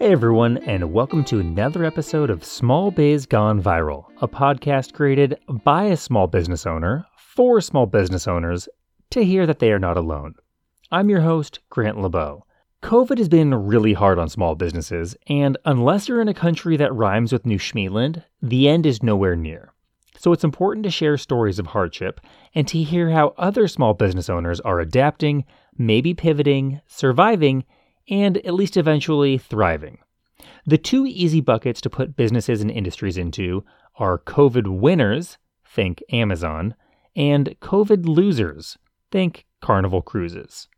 Hey everyone, and welcome to another episode of Small Biz Gone Viral, a podcast created by a small business owner for small business owners to hear that they are not alone. I'm your host, Grant LeBeau. COVID has been really hard on small businesses, and unless you're in a country that rhymes with New Schmeeland, the end is nowhere near. So it's important to share stories of hardship and to hear how other small business owners are adapting, maybe pivoting, surviving, and at least eventually thriving. The two easy buckets to put businesses and industries into are COVID winners, think Amazon, and COVID losers, think Carnival Cruises.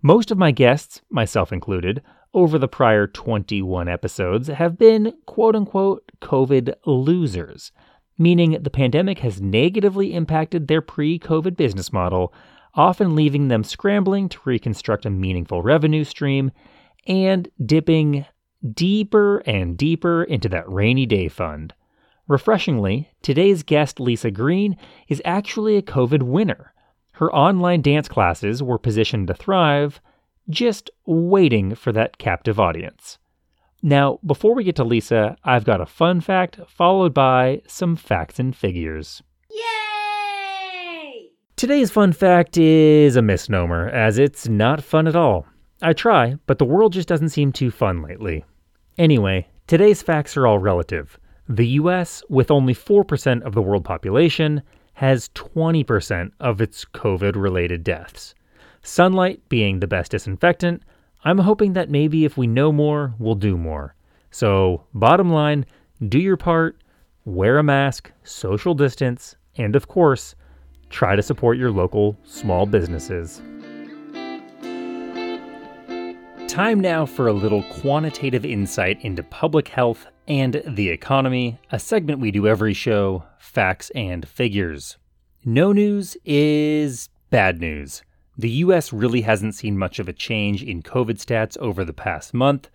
Most of my guests, myself included, over the prior 21 episodes have been quote unquote COVID losers, meaning the pandemic has negatively impacted their pre COVID business model, often leaving them scrambling to reconstruct a meaningful revenue stream and dipping deeper and deeper into that rainy day fund. Refreshingly, today's guest, Lisa Green, is actually a COVID winner. Her online dance classes were positioned to thrive, just waiting for that captive audience. Now, before we get to Lisa, I've got a fun fact followed by some facts and figures. Yay! Today's fun fact is a misnomer, as it's not fun at all. I try, but the world just doesn't seem too fun lately. Anyway, today's facts are all relative. The US, with only 4% of the world population, has 20% of its COVID related deaths. Sunlight being the best disinfectant, I'm hoping that maybe if we know more, we'll do more. So, bottom line, do your part, wear a mask, social distance, and of course, try to support your local small businesses. Time now for a little quantitative insight into public health and the economy, a segment we do every show facts and figures. No news is bad news. The US really hasn't seen much of a change in COVID stats over the past month.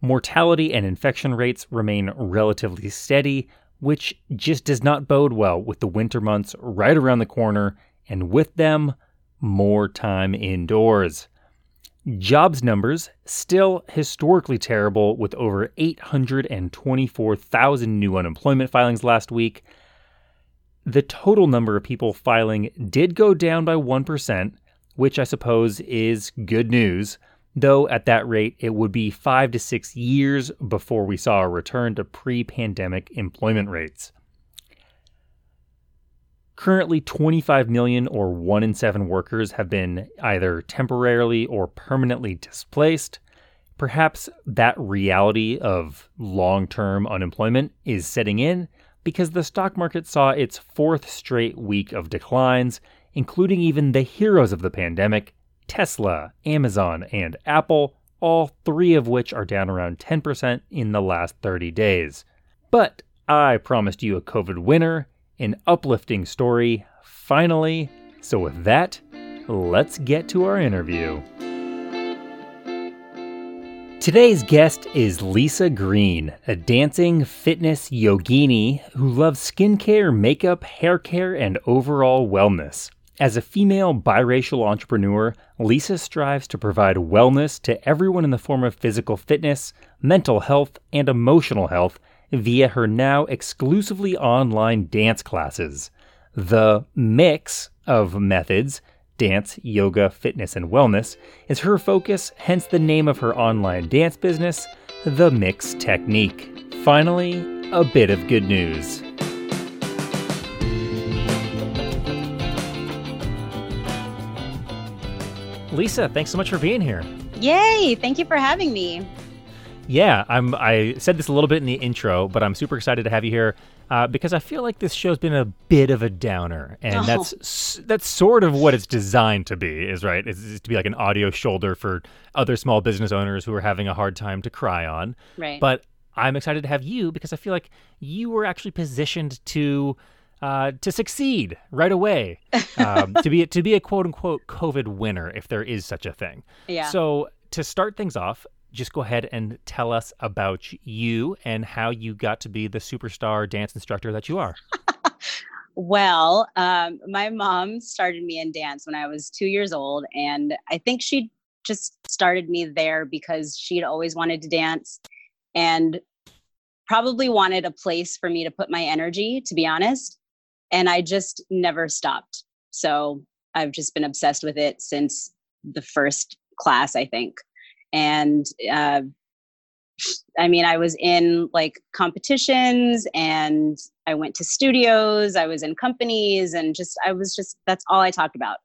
Mortality and infection rates remain relatively steady, which just does not bode well with the winter months right around the corner, and with them, more time indoors. Jobs numbers still historically terrible with over 824,000 new unemployment filings last week. The total number of people filing did go down by 1%, which I suppose is good news, though at that rate it would be 5 to 6 years before we saw a return to pre-pandemic employment rates. Currently, 25 million or 1 in 7 workers have been either temporarily or permanently displaced. Perhaps that reality of long term unemployment is setting in because the stock market saw its fourth straight week of declines, including even the heroes of the pandemic Tesla, Amazon, and Apple, all three of which are down around 10% in the last 30 days. But I promised you a COVID winner an uplifting story, finally. So, with that, let's get to our interview. Today's guest is Lisa Green, a dancing fitness yogini who loves skincare, makeup, hair care, and overall wellness. As a female biracial entrepreneur, Lisa strives to provide wellness to everyone in the form of physical fitness, mental health, and emotional health via her now exclusively online dance classes. The mix of methods dance, yoga, fitness, and wellness is her focus, hence the name of her online dance business, The Mix Technique. Finally, a bit of good news. Lisa, thanks so much for being here. Yay! Thank you for having me. Yeah, I'm. I said this a little bit in the intro, but I'm super excited to have you here uh, because I feel like this show's been a bit of a downer, and oh. that's that's sort of what it's designed to be. Is right? Is, is to be like an audio shoulder for other small business owners who are having a hard time to cry on. Right. But I'm excited to have you because I feel like you were actually positioned to. Uh, to succeed right away, um, to be to be a quote unquote COVID winner, if there is such a thing. Yeah. So to start things off, just go ahead and tell us about you and how you got to be the superstar dance instructor that you are. well, um, my mom started me in dance when I was two years old, and I think she just started me there because she'd always wanted to dance. and probably wanted a place for me to put my energy, to be honest. And I just never stopped. So I've just been obsessed with it since the first class, I think. And uh, I mean, I was in like competitions and I went to studios, I was in companies, and just, I was just, that's all I talked about.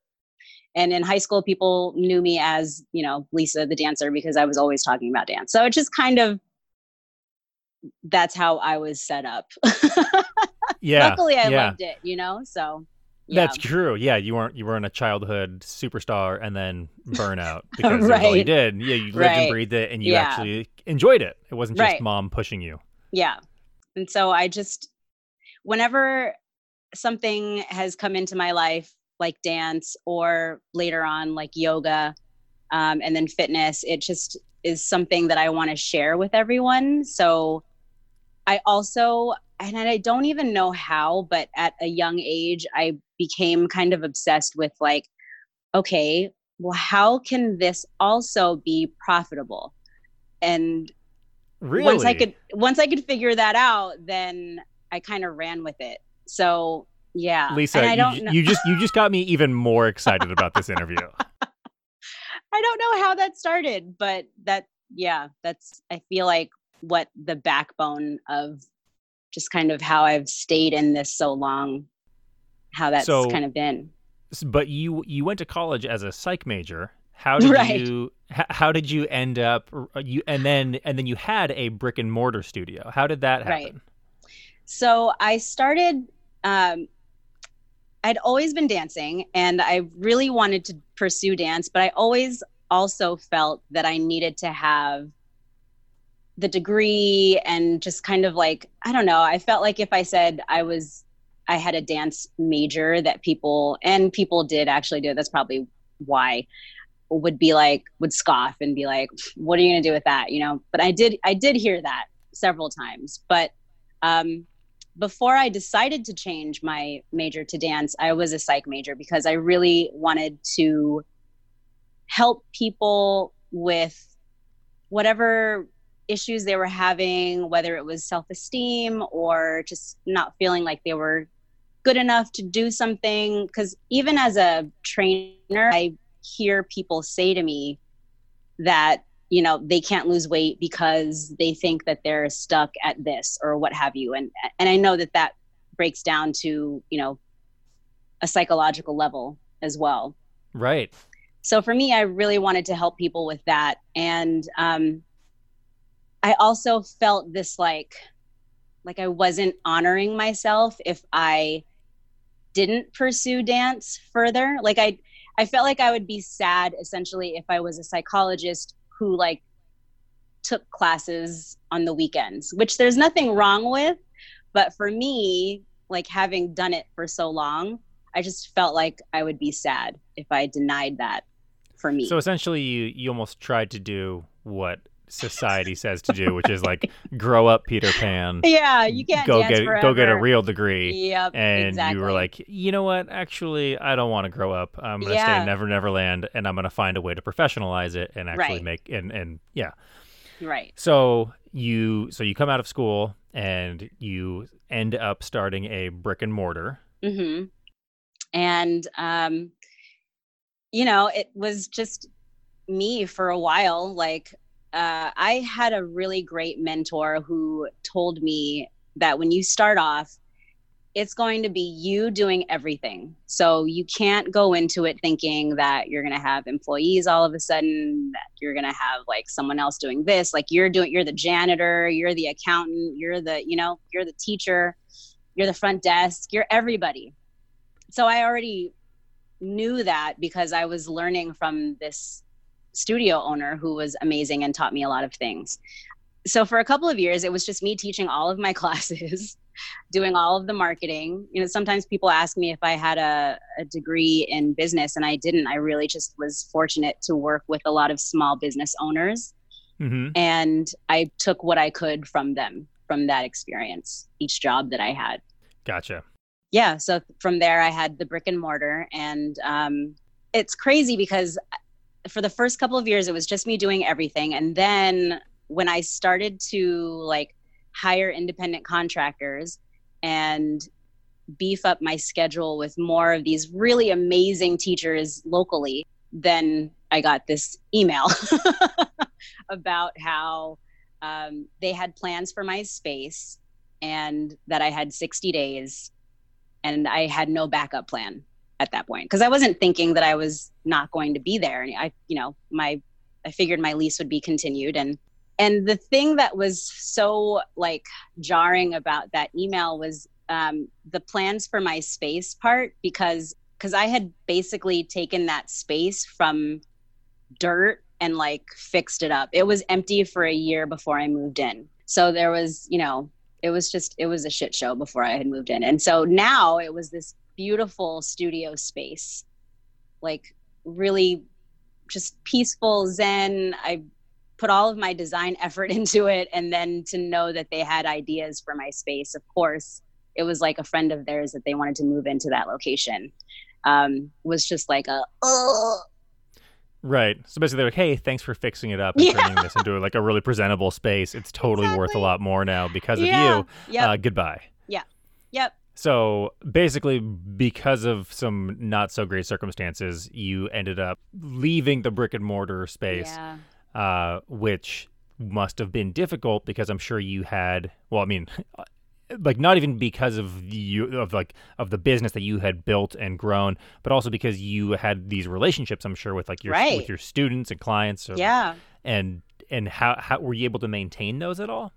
And in high school, people knew me as, you know, Lisa the dancer because I was always talking about dance. So it just kind of, that's how I was set up. yeah. Luckily, I yeah. loved it, you know? So yeah. That's true. Yeah, you weren't you weren't a childhood superstar and then burnout because that's all you did. Yeah, you lived and breathed it, and you Yeah. actually enjoyed it. It wasn't just Right. mom pushing you. Yeah. And so I just, whenever something has come into my life, like dance or later on, like yoga, um, and then fitness, it just is something that I want to share with everyone. So I also, and I don't even know how, but at a young age, I became kind of obsessed with like, okay, well, how can this also be profitable? And Really? once I could once I could figure that out, then I kind of ran with it. So yeah, Lisa, and I don't ju- know, you just you just got me even more excited about this interview. I don't know how that started, but that yeah, that's I feel like what the backbone of just kind of how I've stayed in this so long, how that's So- kind of been. But you you went to college as a psych major. How did Right. you how did you end up uh, you and then and then you had a brick and mortar studio. How did that happen? Right. happen? So I started. Um, I'd always been dancing, and I really wanted to pursue dance, but I always also felt that I needed to have the degree and just kind of like I don't know. I felt like if I said I was, I had a dance major, that people and people did actually do it. That's probably why would be like would scoff and be like, "What are you going to do with that?" You know. But I did. I did hear that several times, but um, before I decided to change my major to dance, I was a psych major because I really wanted to help people with whatever issues they were having, whether it was self esteem or just not feeling like they were good enough to do something. Because even as a trainer, I hear people say to me that you know they can't lose weight because they think that they're stuck at this or what have you and and i know that that breaks down to you know a psychological level as well Right. so for me i really wanted to help people with that and um i also felt this like like i wasn't honoring myself if i didn't pursue dance further. Like i i felt like i would be sad essentially if i was a psychologist who like took classes on the weekends which there's nothing wrong with. But for me like having done it for so long i just felt like i would be sad if i denied that for me. So essentially, you you almost tried to do what society says to do, which is like grow up, Peter Pan. yeah you can't go get forever. go get a real degree. yep And exactly. you were like, you know what? Actually, I don't want to grow up. I'm gonna stay in Never Never Land, and I'm gonna find a way to professionalize it and actually Right. make and and yeah. right So you so you come out of school and you end up starting a brick and mortar. hmm And um, you know, it was just me for a while. Like uh, I had a really great mentor who told me that when you start off, it's going to be you doing everything. So you can't go into it thinking that you're going to have employees all of a sudden, that you're going to have like someone else doing this. Like you're doing, you're the janitor, you're the accountant, you're the, you know, you're the teacher, you're the front desk, you're everybody. So I already knew that because I was learning from this studio owner who was amazing and taught me a lot of things. So for a couple of years, it was just me teaching all of my classes, doing all of the marketing. You know, sometimes people ask me if I had a, a degree in business, and I didn't. I really just was fortunate to work with a lot of small business owners, Mm-hmm. and I took what I could from them, from that experience, each job that I had Gotcha. yeah so from there i had the brick and mortar and um, it's crazy because for the first couple of years it was just me doing everything. And then when I started to like hire independent contractors and beef up my schedule with more of these really amazing teachers locally, then I got this email about how um, they had plans for my space and that I had 60 days and I had no backup plan at that point because I wasn't thinking that I was not going to be there. And I, you know, my, I figured my lease would be continued. And, and the thing that was so like jarring about that email was um, the plans for my space part because, because I had basically taken that space from dirt and like fixed it up. It was empty for a year before I moved in. So there was, you know, it was just it was a shit show before I had moved in. And so now it was this beautiful studio space. Like really just peaceful zen. I put all of my design effort into it and then to know that they had ideas for my space. Of course, it was like a friend of theirs that they wanted to move into that location. Um, was just like a oh Right. So basically, they're like, "Hey, thanks for fixing it up and yeah. turning this into like a really presentable space. It's totally exactly. worth a lot more now because of yeah. you. Yep. Uh, goodbye." Yeah. Yep. So basically, because of some not so great circumstances, you ended up leaving the brick and mortar space, yeah. uh, which must have been difficult because I'm sure you had. Well, I mean, like not even because of you of like of the business that you had built and grown, but also because you had these relationships. I'm sure with like your right. with your students and clients. Or, yeah. And and how how were you able to maintain those at all?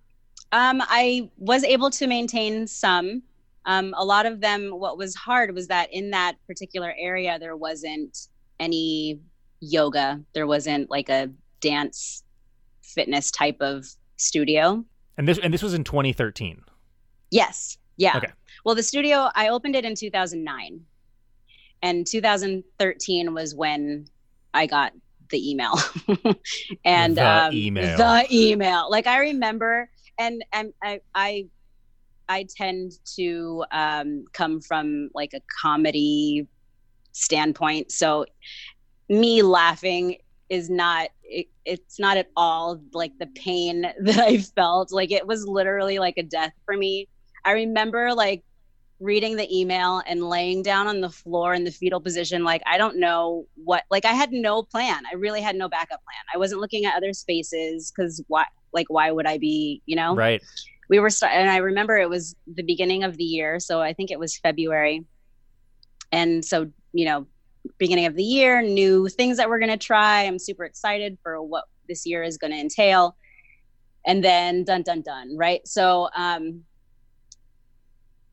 Um, I was able to maintain some. Um, a lot of them. What was hard was that in that particular area there wasn't any yoga. There wasn't like a dance fitness type of studio. And this and this was in 2013. Yes. Yeah. Okay. Well, the studio, I opened it in 2009. And 2013 was when I got the email. and the um, email. The email. Like I remember, and, and I, I, I tend to um, come from like a comedy standpoint. So me laughing is not it, it's not at all like the pain that I felt. Like it was literally like a death for me. I remember like reading the email and laying down on the floor in the fetal position like i don't know what like i had no plan. I really had no backup plan. I wasn't looking at other spaces because why like why would i be you know? Right we were st- and i remember it was the beginning of the year so i think it was february. And so you know beginning of the year new things that we're going to try. I'm super excited for what this year is going to entail. And then dun dun dun right? So um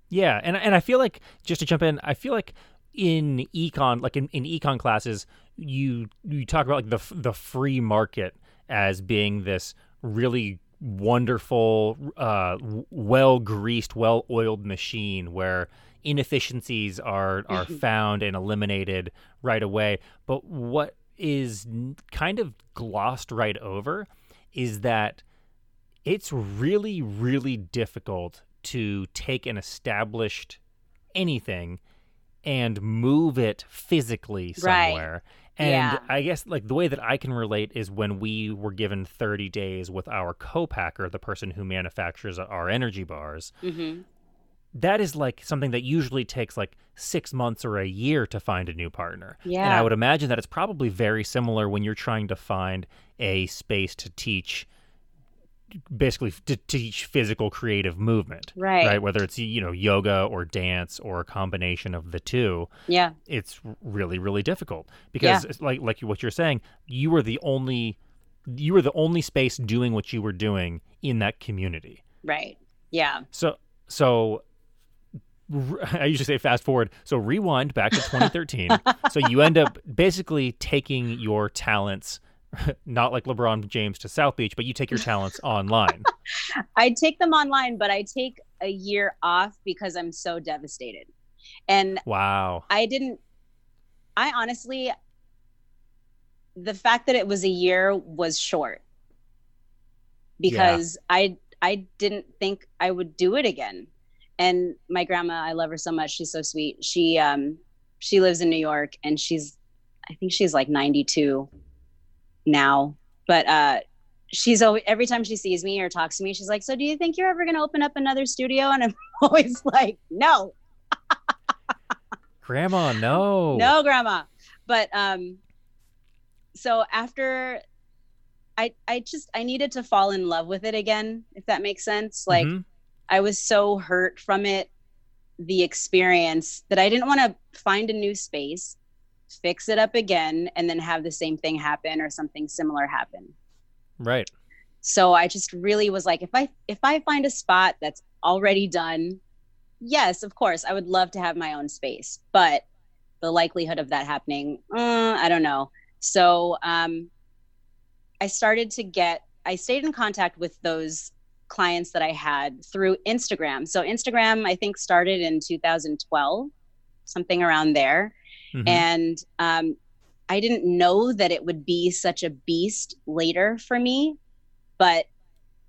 yeah, and and I feel like just to jump in, I feel like in econ, like in, in econ classes, you you talk about like the the free market as being this really wonderful, uh, well greased, well oiled machine where inefficiencies are are found and eliminated right away. But what is kind of glossed right over is that it's really really difficult to take an established anything and move it physically somewhere. Right. And yeah. I guess like the way that I can relate is when we were given 30 days with our co-packer, the person who manufactures our energy bars. Mm-hmm. That is like something that usually takes like six months or a year to find a new partner. Yeah. And I would imagine that it's probably very similar when you're trying to find a space to teach basically to teach physical creative movement right right whether it's you know yoga or dance or a combination of the two yeah it's really really difficult because yeah. like like what you're saying you were the only you were the only space doing what you were doing in that community right yeah so so I usually say fast forward. So rewind back to 2013. so you end up basically taking your talents not like LeBron James to South Beach, but you take your talents online. I take them online, but I take a year off because I'm so devastated. And wow, I didn't, I honestly, the fact that it was a year was short because yeah. I, I didn't think I would do it again. And my grandma, I love her so much. She's so sweet. She, um, she lives in New York and she's, I think she's like 92 now, but uh, she's always every time she sees me or talks to me, she's like, "So do you think you're ever going to open up another studio?" And I'm always like, "No." grandma, no. No, grandma. But um so after I I just I needed to fall in love with it again, if that makes sense. Like mm-hmm. I was so hurt from it the experience that I didn't want to find a new space, fix it up again and then have the same thing happen or something similar happen. Right. So I just really was like if I if I find a spot that's already done, yes, of course, I would love to have my own space, but the likelihood of that happening, uh, I don't know. So um, I started to get, I stayed in contact with those clients that I had through Instagram. So Instagram, I think, started in 2012, something around there. Mm-hmm. And um, I didn't know that it would be such a beast later for me, but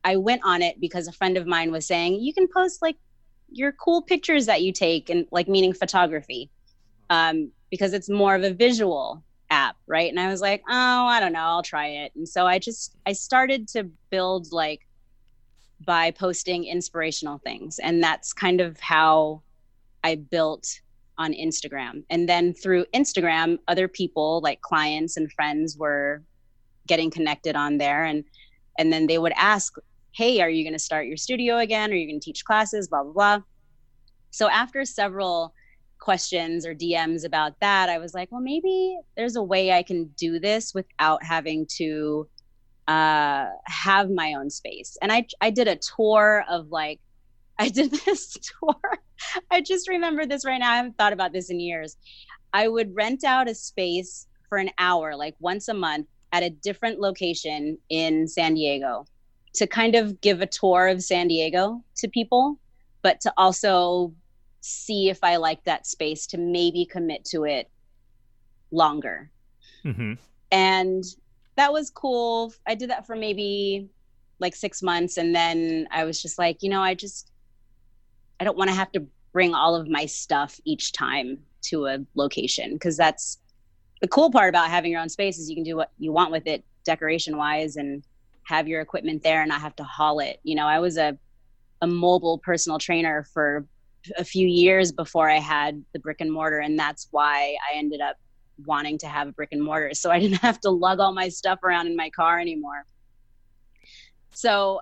I went on it because a friend of mine was saying, you can post like your cool pictures that you take and like meaning photography. Um, because it's more of a visual app right? And i was like oh i don't know i'll try it. And so i just i started to build like by posting inspirational things. And that's kind of how i built on instagram and then through instagram other people like clients and friends were getting connected on there and and then they would ask hey, are you going to start your studio again? Are you going to teach classes? Blah, blah, blah. So after several questions or DMs about that, I was like, well, maybe there's a way I can do this without having to uh, have my own space. And I, I did a tour of like, I did this tour. I just remember this right now. I haven't thought about this in years. I would rent out a space for an hour, like once a month, at a different location in San Diego to kind of give a tour of San Diego to people, but to also see if I like that space to maybe commit to it longer. Mm-hmm. And that was cool. I did that for maybe like six months. And then I was just like, you know, I just, I don't want to have to bring all of my stuff each time to a location because that's the cool part about having your own space is you can do what you want with it decoration wise and have your equipment there and not have to haul it. You know, I was a a mobile personal trainer for a few years before I had the brick and mortar, and that's why I ended up wanting to have a brick and mortar, so I didn't have to lug all my stuff around in my car anymore. So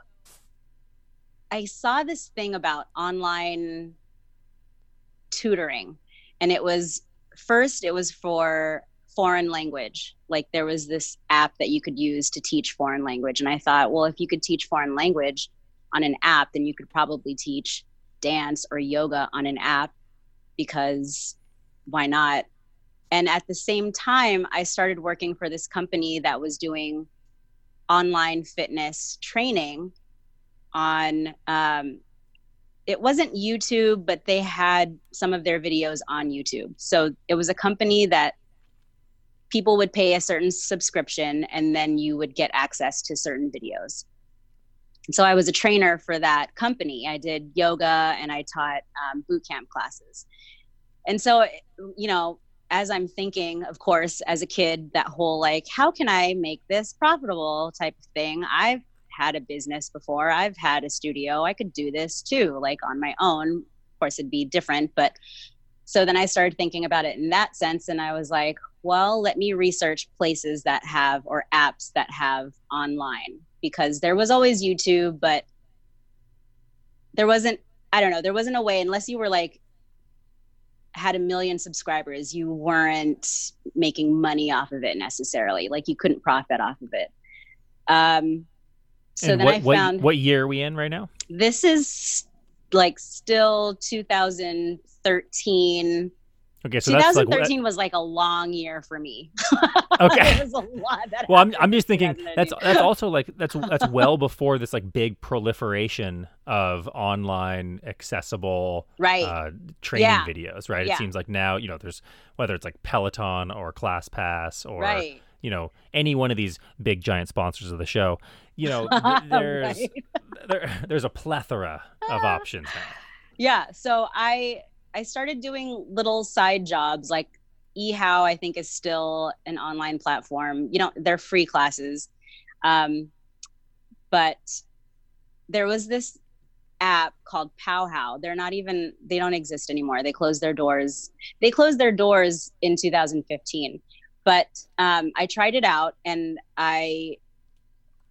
I saw this thing about online tutoring, and it was first it was for foreign language. Like there was this app that you could use to teach foreign language. And I thought, well, if you could teach foreign language on an app, then you could probably teach dance or yoga on an app because why not? And at the same time, I started working for this company that was doing online fitness training on um, it wasn't YouTube, but they had some of their videos on YouTube. So it was a company that people would pay a certain subscription and then you would get access to certain videos. so I was a trainer for that company. I did yoga and I taught um, boot camp classes. And so, you know, as I'm thinking, of course, as a kid, that whole like, how can I make this profitable type of thing? I've had a business before, I've had a studio, I could do this too, like on my own. Of course, it'd be different, but so then I started thinking about it in that sense. And I was like, well, let me research places that have or apps that have online because there was always YouTube, but there wasn't, I don't know, there wasn't a way, unless you were like, had a million subscribers, you weren't making money off of it necessarily. Like you couldn't profit off of it. Um, so and then what, I found what, what year are we in right now? This is like still 2013 Okay, so 2013 like, was like a long year for me. Okay, it was a lot. That well, I'm, I'm just thinking that's that's also like that's that's well before this like big proliferation of online accessible right uh, training yeah. videos. Right, yeah. it seems like now you know there's whether it's like Peloton or ClassPass or right. You know any one of these big giant sponsors of the show. You know, th- there's right. there, there's a plethora of options now. Yeah, so I I started doing little side jobs like eHow, I think is still an online platform. You know, they're free classes. Um, but there was this app called Powwow. They're not even they don't exist anymore. They closed their doors. They closed their doors in 2015. But um, I tried it out and I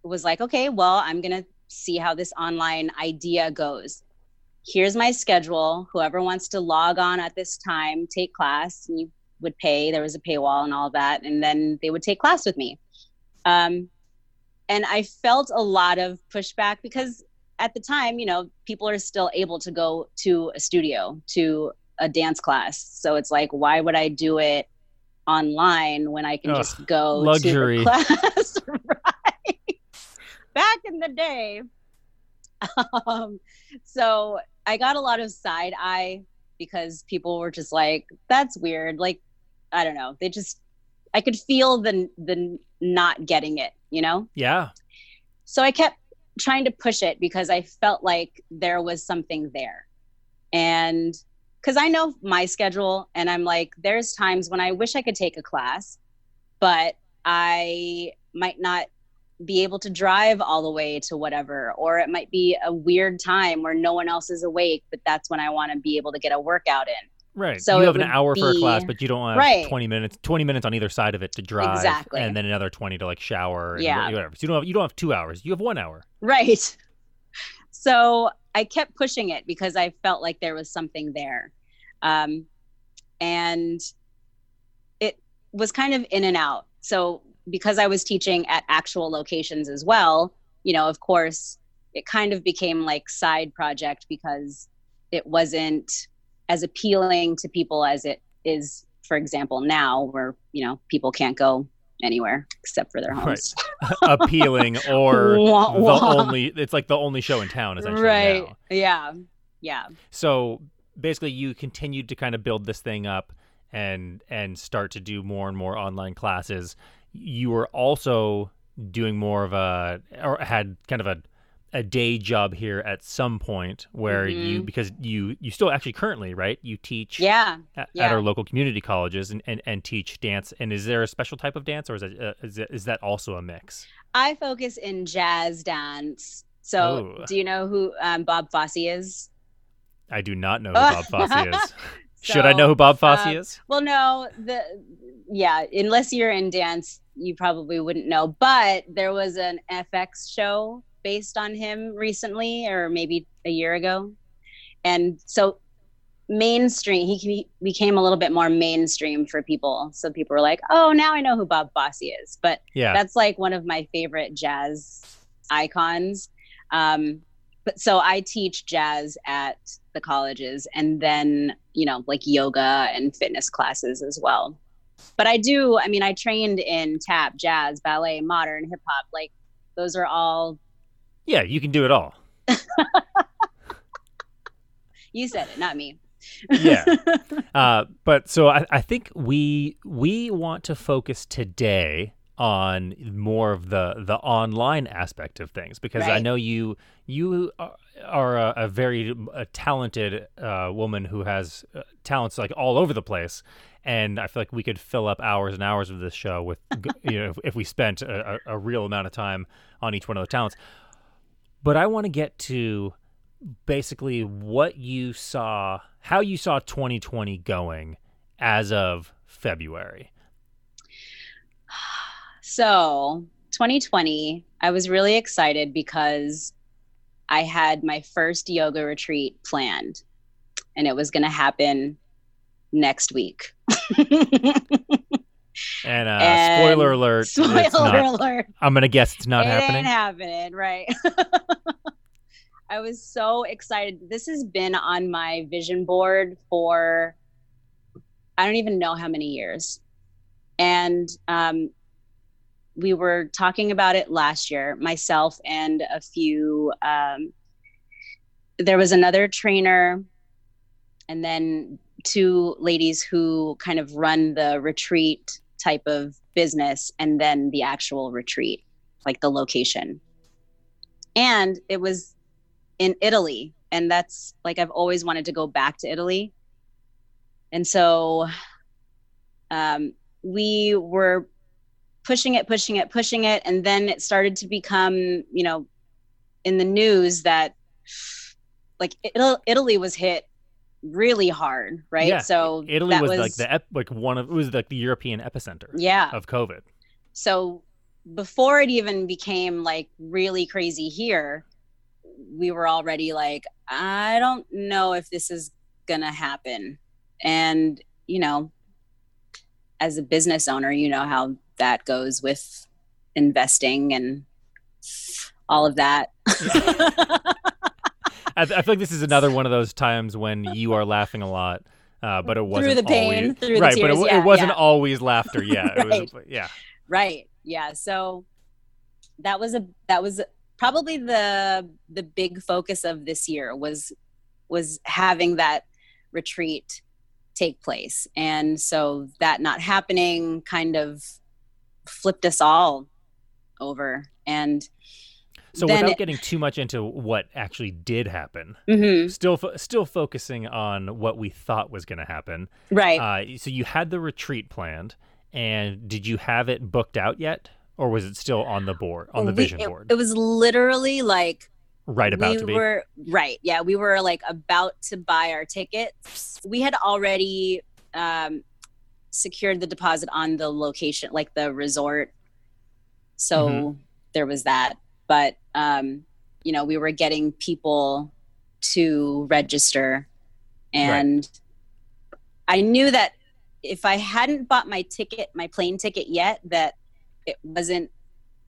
was like, okay, well, I'm gonna see how this online idea goes. Here's my schedule. Whoever wants to log on at this time, take class, and you would pay. There was a paywall and all that, and then they would take class with me. Um, and I felt a lot of pushback because at the time, you know, people are still able to go to a studio, to a dance class. So it's like, why would I do it online when I can Ugh, just go luxury. to class? right. Back in the day. Um, so I got a lot of side eye because people were just like, that's weird. Like, I don't know. They just, I could feel the, the not getting it, you know? Yeah. So I kept trying to push it because I felt like there was something there. And because I know my schedule, and I'm like, there's times when I wish I could take a class, but I might not be able to drive all the way to whatever, or it might be a weird time where no one else is awake, but that's when I want to be able to get a workout in. Right. So you have an hour be, for a class, but you don't have right. 20 minutes 20 minutes on either side of it to drive exactly. and then another 20 to like shower and yeah. whatever. So you don't have you don't have 2 hours. You have 1 hour. Right. So I kept pushing it because I felt like there was something there. Um, and it was kind of in and out. So because I was teaching at actual locations as well, you know, of course, it kind of became like side project because it wasn't as appealing to people as it is for example now where you know people can't go anywhere except for their homes right. appealing or wah, wah. the only it's like the only show in town essentially right now. yeah yeah so basically you continued to kind of build this thing up and and start to do more and more online classes you were also doing more of a or had kind of a a day job here at some point where mm-hmm. you because you you still actually currently right you teach yeah, at, yeah. at our local community colleges and, and, and teach dance. And is there a special type of dance or is, it, uh, is, it, is that also a mix? I focus in jazz dance. So Ooh. do you know who um, bob fosse is? I do not know who bob fosse is. So, should i know who bob fosse uh, is? well no the yeah unless you're in dance you probably wouldn't know. But there was an fx show based on him recently or maybe a year ago. And so mainstream, he became a little bit more mainstream for people. So people were like, oh, now I know who Bob Fosse is. But yeah. that's like one of my favorite jazz icons. Um, but so I teach jazz at the colleges and then, you know, like yoga and fitness classes as well. But I do, I mean, I trained in tap, jazz, ballet, modern, hip hop. Like those are all yeah, you can do it all. you said it, not me. yeah. Uh, but so I, I think we we want to focus today on more of the the online aspect of things because right. I know you you are a, a very a talented uh, woman who has uh, talents like all over the place, and I feel like we could fill up hours and hours of this show with you know if, if we spent a, a, real amount of time on each one of the talents. But I want to get to basically what you saw, how you saw 2020 going as of February. So, 2020, I was really excited because I had my first yoga retreat planned and it was going to happen next week. And, uh, and spoiler alert. Spoiler not, alert. I'm gonna guess it's not it happening. Ain't happening, right? I was so excited. This has been on my vision board for I don't even know how many years, and um, we were talking about it last year, myself and a few. Um, there was another trainer, and then two ladies who kind of run the retreat type of business and then the actual retreat, like the location. And it was in Italy. And that's like, I've always wanted to go back to Italy. And so um, we were pushing it, pushing it, pushing it. And then it started to become, you know, in the news that like Italy was hit really hard, right? Yeah, so Italy was, was, like the ep- like one of it was like the European epicenter. Yeah. Of COVID. So before it even became like really crazy here, we were already like, I don't know if this is gonna happen. And you know, as a business owner, you know how that goes with investing and all of that. I, I, feel like this is another one of those times when you are laughing a lot, uh, but it wasn't through the pain, always, through right. the tears, but it, yeah, it wasn't yeah. always laughter. Yeah, right. it was. Yeah, right. Yeah. So that was a that was probably the the big focus of this year was was having that retreat take place, and so that not happening kind of flipped us all over and so without it, getting too much into what actually did happen, mm-hmm. still fo- still focusing on what we thought was going to happen. Right. Uh, so you had the retreat planned, and did you have it booked out yet, or was it still on the board on the we, vision it, board? It was literally like right about we to be. Were, right. Yeah, we were like about to buy our tickets. We had already um, secured the deposit on the location, like the resort. So mm-hmm. there was that but um, you know we were getting people to register. And right. i knew that if i hadn't bought my ticket my plane ticket yet that it wasn't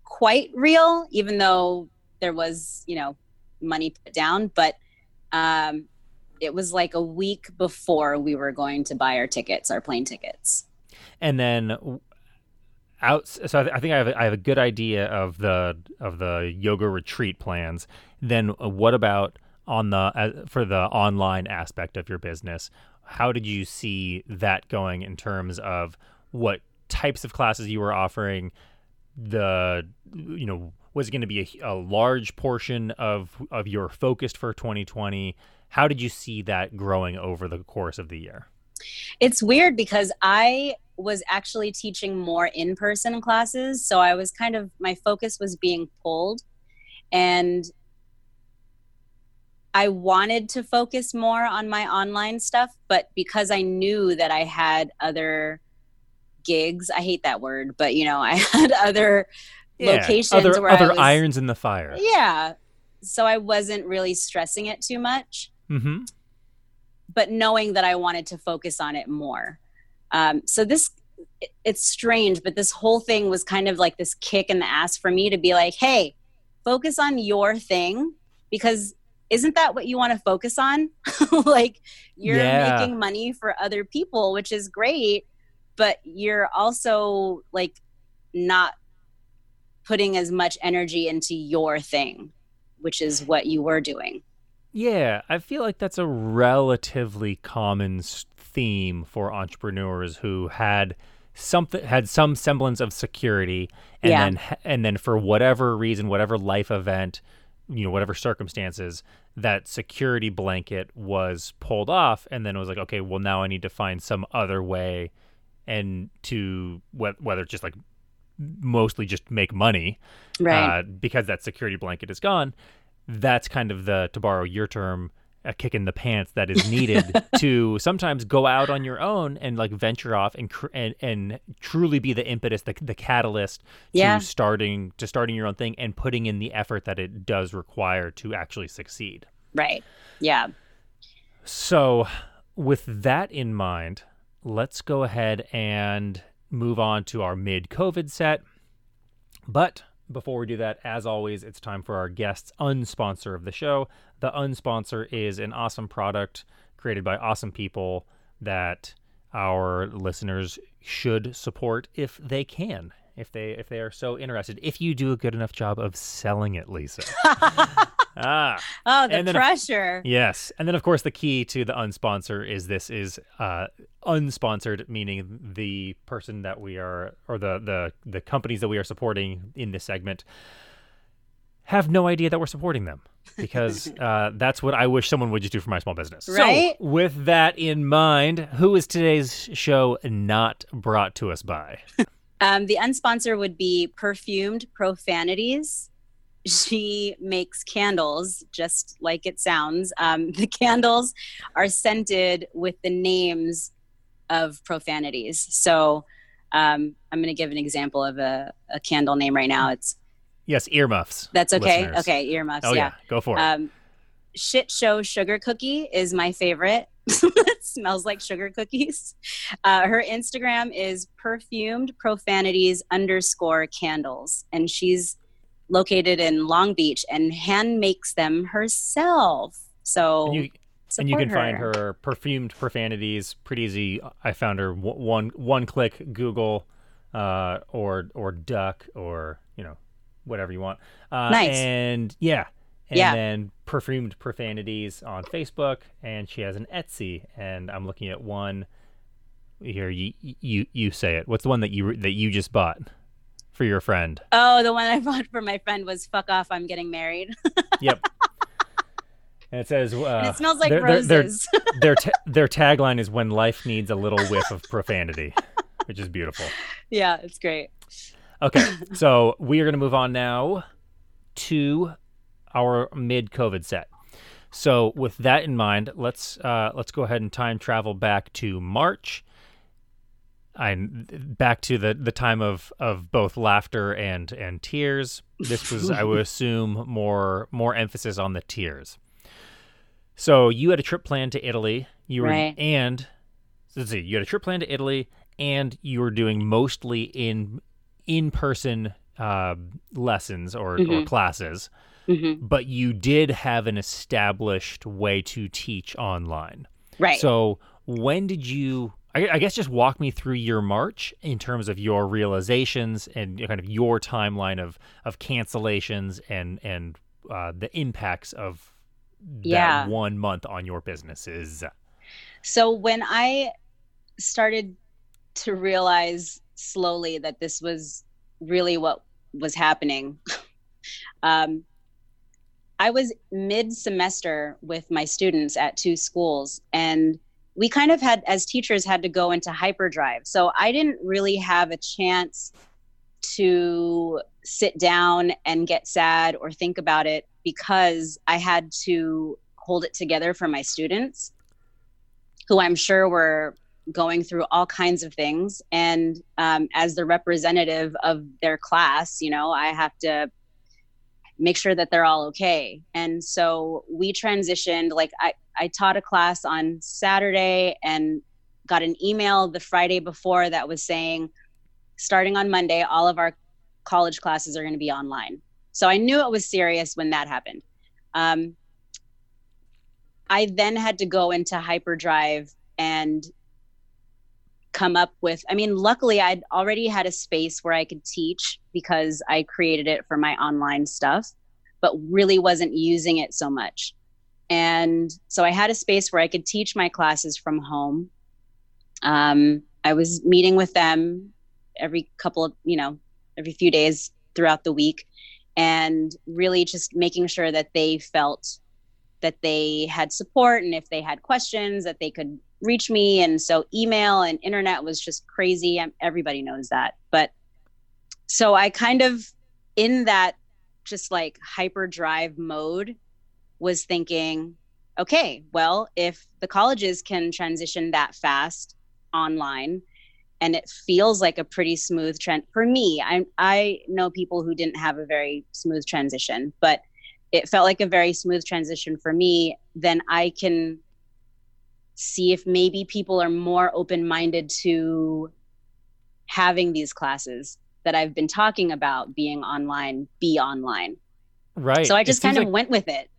quite real even though there was you know money put down. But um, it was like a week before we were going to buy our tickets our plane tickets. And then out so I, think I have, a, I have a good idea of the of the yoga retreat plans. Then uh, what about on the uh, for the online aspect of your business? How did you see that going in terms of what types of classes you were offering? The you know was it going to be a, a large portion of of your focused for 2020 how did you see that growing over the course of the year? It's weird because I was actually teaching more in person classes. So I was kind of, my focus was being pulled. And I wanted to focus more on my online stuff, but because I knew that I had other gigs, I hate that word, but you know, I had other yeah, locations other, where other was, irons in the fire. Yeah. So I wasn't really stressing it too much. Mm-hmm but knowing that I wanted to focus on it more. Um, so this, it's strange, but this whole thing was kind of like this kick in the ass for me to be like, hey, focus on your thing because isn't that what you want to focus on? like you're yeah. making money for other people, which is great, but you're also like not putting as much energy into your thing, which is what you were doing. Yeah, I feel like that's a relatively common theme for entrepreneurs who had something had some semblance of security and yeah. then and then for whatever reason, whatever life event, you know, whatever circumstances, that security blanket was pulled off and then it was like, okay, well now I need to find some other way and to whether it's just like mostly just make money right. Uh, because that security blanket is gone that's kind of the to borrow your term a kick in the pants that is needed to sometimes go out on your own and like venture off and cr- and, and truly be the impetus the, the catalyst yeah. to starting to starting your own thing and putting in the effort that it does require to actually succeed right yeah so with that in mind let's go ahead and move on to our mid covid set but before we do that, as always, it's time for our guest's unsponsor of the show. The unsponsor is an awesome product created by awesome people that our listeners should support if they can if they if they are so interested if you do a good enough job of selling it lisa. Ah. Oh the and then, pressure. Yes. And then of course the key to the unsponsor is this is uh unsponsored meaning the person that we are or the the the companies that we are supporting in this segment have no idea that we're supporting them because uh, that's what I wish someone would just do for my small business. Right. So, with that in mind, who is today's show not brought to us by? um, the unsponsor would be Perfumed Profanities. she makes candles just like it sounds. Um, the candles are scented with the names of profanities. So um, I'm going to give an example of a, a, candle name right now. It's yes, earmuffs. That's okay. Listeners. Okay, earmuffs. Oh yeah. yeah. go for it. Um, shit show sugar cookie is my favorite. it smells like sugar cookies. Uh, her Instagram is perfumed profanities underscore candles, and she's located in Long Beach and hand makes them herself. So and you, and you can her. find her perfumed profanities pretty easy. I found her one one click Google uh, or or Duck or whatever you want. Uh, nice. And yeah, and yeah. then perfumed profanities on Facebook, and she has an Etsy, and I'm looking at one here. You you you say it. What's the one that you that you just bought for your friend? Oh, the one I bought for my friend was "Fuck off, I'm getting married." yep. And it says, uh, and it smells like their, roses. Their their, their, ta- their tagline is "When life needs a little whiff of profanity," which is beautiful. Yeah, it's great. Okay, so we are going to move on now to our mid-COVID set. So with that in mind, let's uh, let's go ahead and time travel back to March. And back to the, the time of, of both laughter and, and tears. This was, I would assume, more more emphasis on the tears. So you had a trip planned to Italy. You were right. and let's see, you had a trip planned to Italy, and you were doing mostly in in person uh, lessons or, mm-hmm. or classes. Mm-hmm. But you did have an established way to teach online. Right. So when did you? I, I guess just walk me through your march in terms of your realizations and kind of your timeline of of cancellations and and uh, the impacts of yeah. that one month on your businesses. So when I started to realize slowly that this was really what was happening. um, I was mid semester with my students at two schools, and we kind of had, as teachers, had to go into hyperdrive. So I didn't really have a chance to sit down and get sad or think about it because I had to hold it together for my students who I'm sure were going through all kinds of things. And um, as the representative of their class, you know, I have to make sure that they're all okay. And so we transitioned, like, I, I taught a class on Saturday and got an email the Friday before that was saying, starting on Monday, all of our college classes are going to be online. So I knew it was serious when that happened. Um, I then had to go into hyperdrive and come up with i mean luckily i'd already had a space where i could teach because i created it for my online stuff but really wasn't using it so much. And so i had a space where i could teach my classes from home. Um, i was meeting with them every couple of you know every few days throughout the week and really just making sure that they felt that they had support and if they had questions that they could reach me. And so email and internet was just crazy. Everybody knows that. But so I kind of, in that just like hyperdrive mode, was thinking, okay, well, if the colleges can transition that fast online, and it feels like a pretty smooth trend for me. I I know people who didn't have a very smooth transition, but it felt like a very smooth transition for me. Then I can see if maybe people are more open minded to having these classes that I've been talking about being online, be online. Right. So I just kind of like, went with it.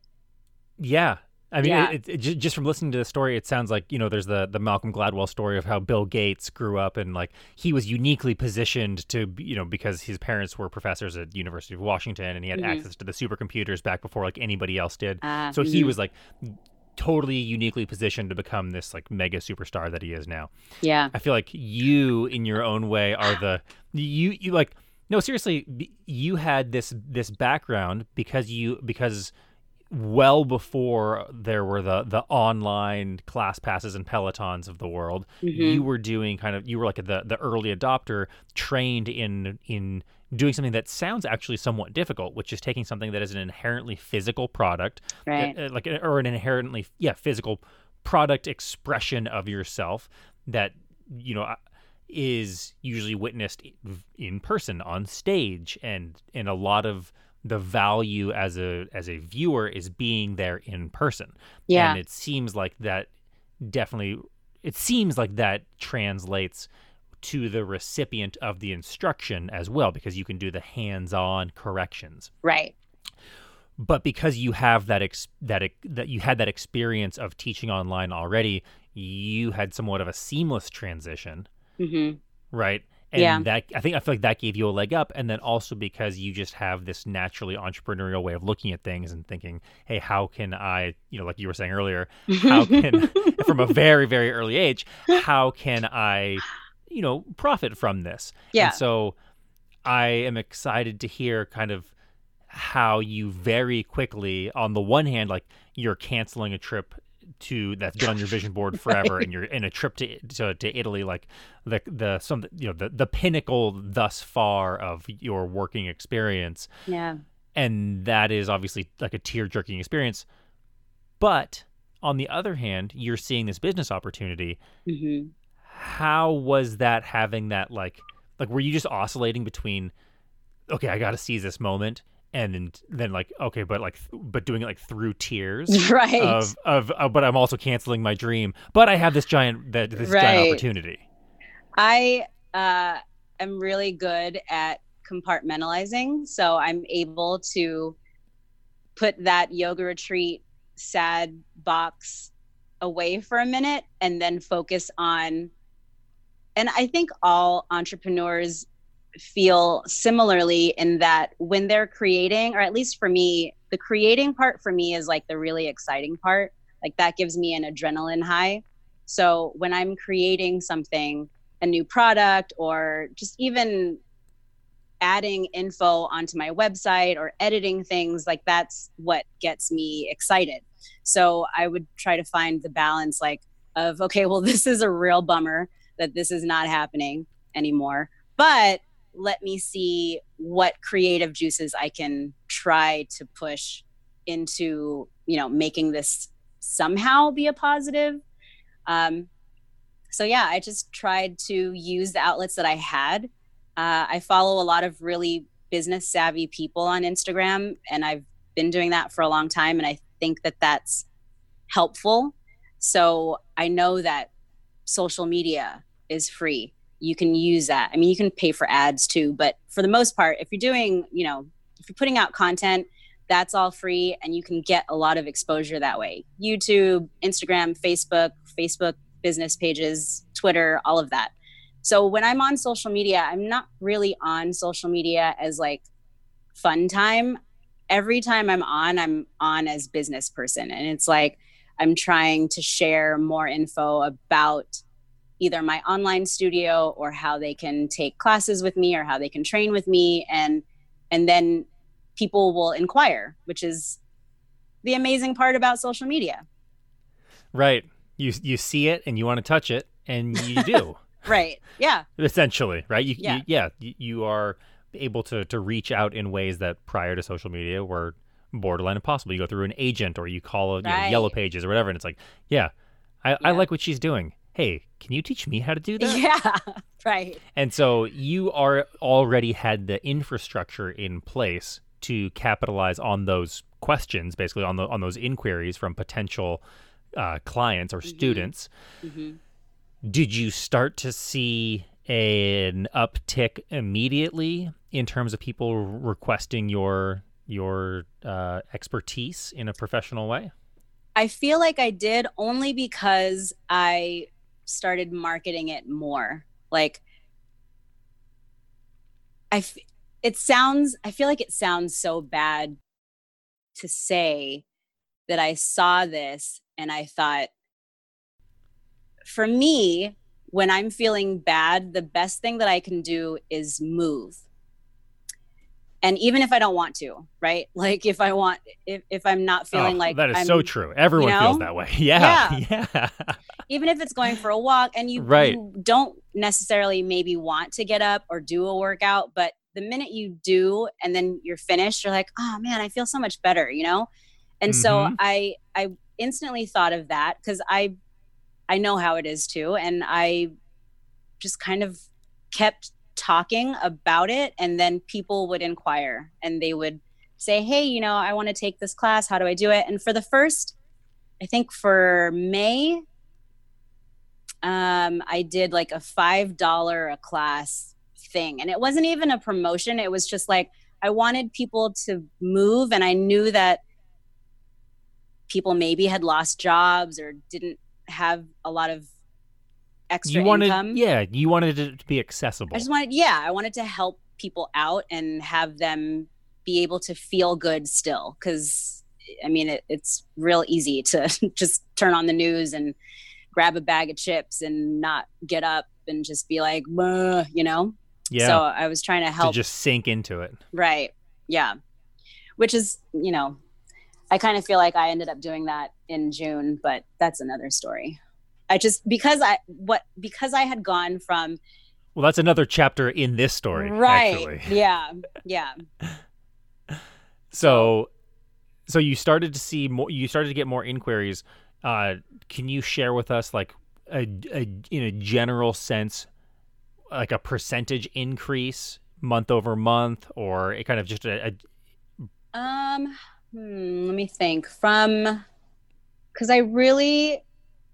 Yeah. I mean, yeah. it, it, just from listening to the story, it sounds like you know there's the the Malcolm Gladwell story of how Bill Gates grew up and like he was uniquely positioned to you know because his parents were professors at University of Washington and he had mm-hmm. access to the supercomputers back before like anybody else did. Uh, so mm-hmm. he was like totally uniquely positioned to become this like mega superstar that he is now. Yeah. I feel like you in your own way are the you you like no seriously you had this this background because you because well before there were the the online class passes and pelotons of the world mm-hmm. you were doing kind of you were like the the early adopter trained in in doing something that sounds actually somewhat difficult, which is taking something that is an inherently physical product, right. uh, like or an inherently yeah physical product expression of yourself that you know uh, is usually witnessed in person on stage and and a lot of the value as a as a viewer is being there in person. Yeah. And it seems like that definitely it seems like that translates to the recipient of the instruction as well because you can do the hands-on corrections. Right. But because you have that ex- that ex- that you had that experience of teaching online already, you had somewhat of a seamless transition, Mm-hmm. right? And Yeah. that I think I feel like that gave you a leg up, and then also because you just have this naturally entrepreneurial way of looking at things and thinking, hey, how can I, you know, like you were saying earlier, how can from a very very early age, how can I, you know, profit from this? Yeah. And so I am excited to hear kind of how you very quickly, on the one hand, like you're canceling a trip to that's been on your vision board forever, and you're in a trip to, to to Italy, like the the some you know the the pinnacle thus far of your working experience, yeah. and that is obviously like a tear jerking experience. But on the other hand, you're seeing this business opportunity Mm-hmm. How was that having that like like were you just oscillating between okay i gotta seize this moment and then then like okay but like but doing it like through tears Right. of of uh, but i'm also canceling my dream but i have this giant that this Right. giant opportunity I uh, am really good at compartmentalizing. So I'm able to put that yoga retreat sad box away for a minute and then focus on. And I think all entrepreneurs feel similarly in that when they're creating, or at least for me, the creating part for me is like the really exciting part. Like that gives me an adrenaline high. So when I'm creating something, a new product or just even adding info onto my website or editing things like that's what gets me excited so i would try to find the balance like of okay well this is a real bummer that this is not happening anymore. But let me see what creative juices i can try to push into you know making this somehow be a positive. Um, so yeah i just tried to use the outlets that i had. Uh, i follow a lot of really business savvy people on instagram and i've been doing that for a long time and i think that that's helpful. So i know that social media is free you can use that i mean you can pay for ads too but for the most part if you're doing you know if you're putting out content that's all free and you can get a lot of exposure that way youtube instagram facebook facebook business pages, Twitter, all of that. So when I'm on social media, I'm not really on social media as like fun time. Every time I'm on, I'm on as business person and it's like I'm trying to share more info about either my online studio or how they can take classes with me or how they can train with me and and then people will inquire, which is the amazing part about social media. Right. You you see it and you want to touch it and you do. right. Yeah. Essentially, right? You, Yeah. You, yeah. You, are able to to reach out in ways that prior to social media were borderline impossible. You go through an agent or you call you know, Yellow Pages or whatever, and it's like, yeah, I, I like what she's doing. Hey, can you teach me how to do that? Yeah. Right. And so you are already had the infrastructure in place to capitalize on those questions, basically on the on those inquiries from potential uh, clients or students. hmm Did you start to see an uptick immediately in terms of people requesting your your uh, expertise in a professional way? I feel like I did only because I started marketing it more. Like, I, f- it sounds, I feel like it sounds so bad to say that I saw this and I thought, for me, when I'm feeling bad, the best thing that I can do is move. And even if I don't want to, right? Like if I want, if, if I'm not feeling Oh, like that is I'm, so true. Everyone you feels that way. Yeah, yeah. even if it's going for a walk and you, Right. you don't necessarily maybe want to get up or do a workout but the minute you do and then you're finished, you're like, oh man, I feel so much better, you know? And mm-hmm. so I I instantly thought of that because I I know how it is too. And I just kind of kept talking about it and then people would inquire and they would say, Hey, you know, I want to take this class. How do I do it? And for the first, I think for May, um, I did like a five dollar a class thing. And it wasn't even a promotion. It was just like I wanted people to move and I knew that people maybe had lost jobs or didn't have a lot of extra you wanted, income. Yeah, you wanted it to be accessible. I just wanted, yeah, I wanted to help people out and have them be able to feel good still. Because I mean, it, it's real easy to just turn on the news and grab a bag of chips and not get up and just be like, you know. Yeah. So I was trying to help to just sink into it. Right. Yeah. Which is, you know, I kind of feel like I ended up doing that in June, but that's another story. I just because I what because I had gone from Well, that's another chapter in this story. Right. Actually. Yeah. Yeah. so so you started to see more you started to get more inquiries. Uh can you share with us like a, a in a general sense like a percentage increase month over month or it kind of just a, a... um hmm, let me think from because I really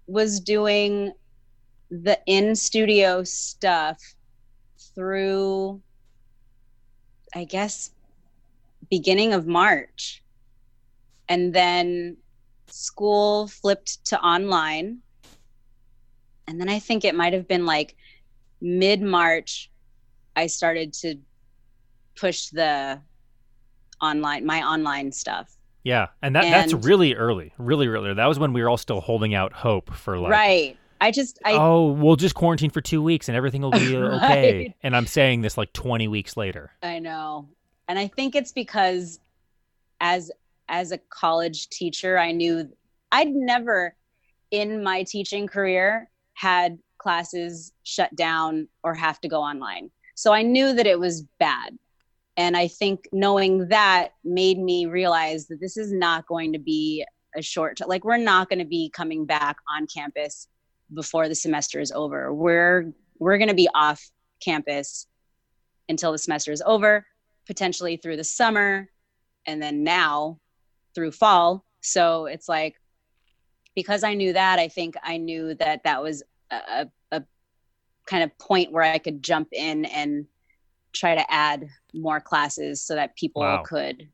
was doing the in studio stuff through, I guess, beginning of March. And then school flipped to online. And then I think it might have been like mid March, I started to push the online, my online stuff. Yeah, and that and, that's really early, really early. That was when we were all still holding out hope for like right. I just I oh we'll just quarantine for two weeks and everything will be right. okay. And I'm saying this like 20 weeks later. I know, and I think it's because as as a college teacher, I knew I'd never in my teaching career had classes shut down or have to go online. So I knew that it was bad and i think knowing that made me realize that this is not going to be a short like we're not going to be coming back on campus before the semester is over. We're we're going to be off campus until the semester is over potentially through the summer and then now through fall. So it's like because i knew that i think i knew that that was a, a kind of point where i could jump in and try to add more classes so that people wow. could